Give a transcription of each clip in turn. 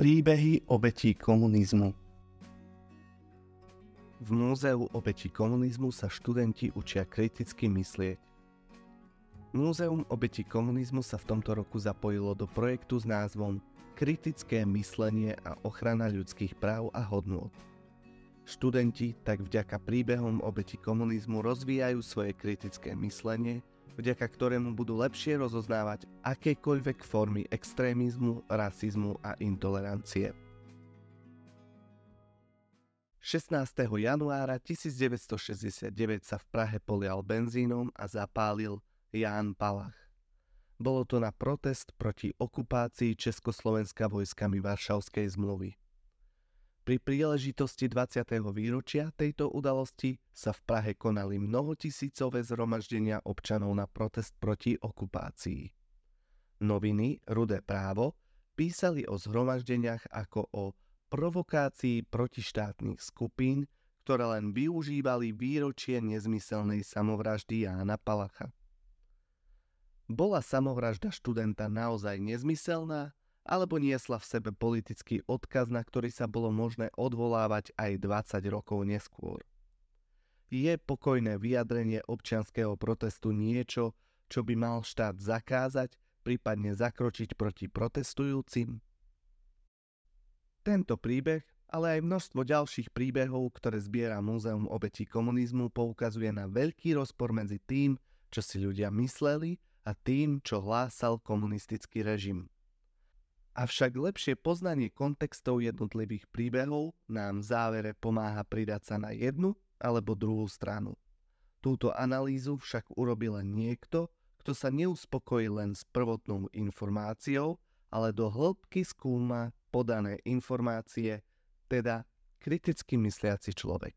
Príbehy obetí komunizmu V Múzeu obetí komunizmu sa študenti učia kriticky myslieť. Múzeum obetí komunizmu sa v tomto roku zapojilo do projektu s názvom Kritické myslenie a ochrana ľudských práv a hodnôt. Študenti tak vďaka príbehom obeti komunizmu rozvíjajú svoje kritické myslenie vďaka ktorému budú lepšie rozoznávať akékoľvek formy extrémizmu, rasizmu a intolerancie. 16. januára 1969 sa v Prahe polial benzínom a zapálil Ján Palach. Bolo to na protest proti okupácii Československa vojskami Varšavskej zmluvy. Pri príležitosti 20. výročia tejto udalosti sa v Prahe konali mnohotisícové zhromaždenia občanov na protest proti okupácii. Noviny Rudé právo písali o zhromaždeniach ako o provokácii protištátnych skupín, ktoré len využívali výročie nezmyselnej samovraždy Jána Palacha. Bola samovražda študenta naozaj nezmyselná alebo niesla v sebe politický odkaz, na ktorý sa bolo možné odvolávať aj 20 rokov neskôr. Je pokojné vyjadrenie občianského protestu niečo, čo by mal štát zakázať, prípadne zakročiť proti protestujúcim? Tento príbeh, ale aj množstvo ďalších príbehov, ktoré zbiera Múzeum obetí komunizmu, poukazuje na veľký rozpor medzi tým, čo si ľudia mysleli a tým, čo hlásal komunistický režim. Avšak lepšie poznanie kontextov jednotlivých príbehov nám v závere pomáha pridať sa na jednu alebo druhú stranu. Túto analýzu však urobil len niekto, kto sa neuspokojí len s prvotnou informáciou, ale do hĺbky skúma podané informácie, teda kriticky mysliaci človek.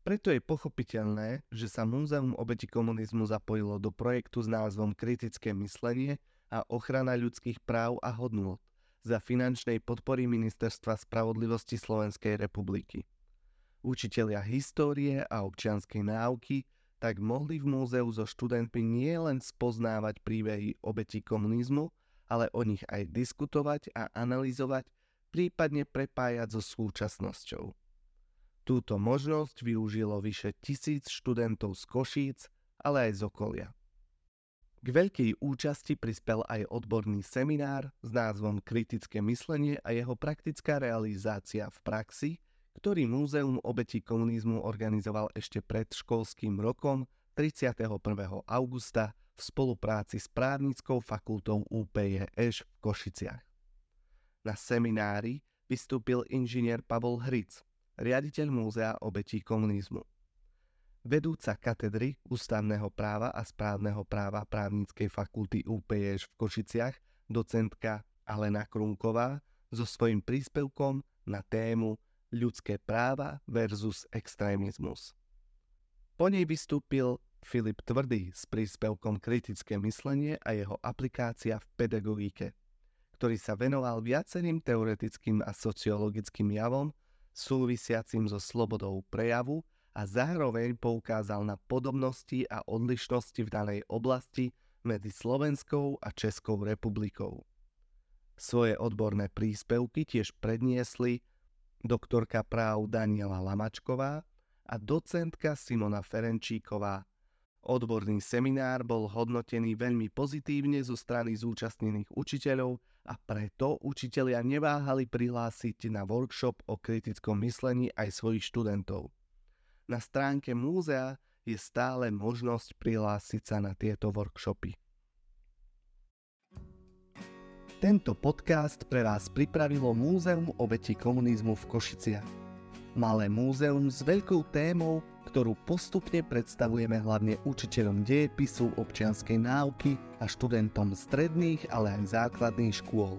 Preto je pochopiteľné, že sa Múzeum obeti komunizmu zapojilo do projektu s názvom Kritické myslenie a ochrana ľudských práv a hodnôt za finančnej podpory Ministerstva spravodlivosti Slovenskej republiky. Učitelia histórie a občianskej náuky tak mohli v múzeu so študentmi nielen spoznávať príbehy obetí komunizmu, ale o nich aj diskutovať a analyzovať, prípadne prepájať so súčasnosťou. Túto možnosť využilo vyše tisíc študentov z Košíc, ale aj z okolia. K veľkej účasti prispel aj odborný seminár s názvom Kritické myslenie a jeho praktická realizácia v praxi, ktorý Múzeum obetí komunizmu organizoval ešte pred školským rokom 31. augusta v spolupráci s právnickou fakultou UPJŠ v Košiciach. Na seminári vystúpil inžinier Pavol Hric, riaditeľ Múzea obetí komunizmu vedúca katedry ústavného práva a správneho práva právnickej fakulty UPEŠ v Košiciach, docentka Alena Krunková, so svojím príspevkom na tému ľudské práva versus extrémizmus. Po nej vystúpil Filip Tvrdý s príspevkom kritické myslenie a jeho aplikácia v pedagogike, ktorý sa venoval viacerým teoretickým a sociologickým javom súvisiacim so slobodou prejavu a zároveň poukázal na podobnosti a odlišnosti v danej oblasti medzi Slovenskou a Českou republikou. Svoje odborné príspevky tiež predniesli doktorka práv Daniela Lamačková a docentka Simona Ferenčíková. Odborný seminár bol hodnotený veľmi pozitívne zo strany zúčastnených učiteľov a preto učitelia neváhali prihlásiť na workshop o kritickom myslení aj svojich študentov. Na stránke múzea je stále možnosť prihlásiť sa na tieto workshopy. Tento podcast pre vás pripravilo Múzeum obeti komunizmu v Košiciach. Malé múzeum s veľkou témou, ktorú postupne predstavujeme hlavne učiteľom dejepisu, občianskej náuky a študentom stredných, ale aj základných škôl.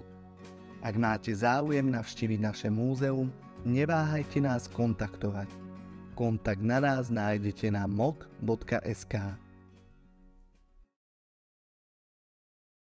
Ak máte záujem navštíviť naše múzeum, neváhajte nás kontaktovať. Kontakt na nás nájdete na mok.sk.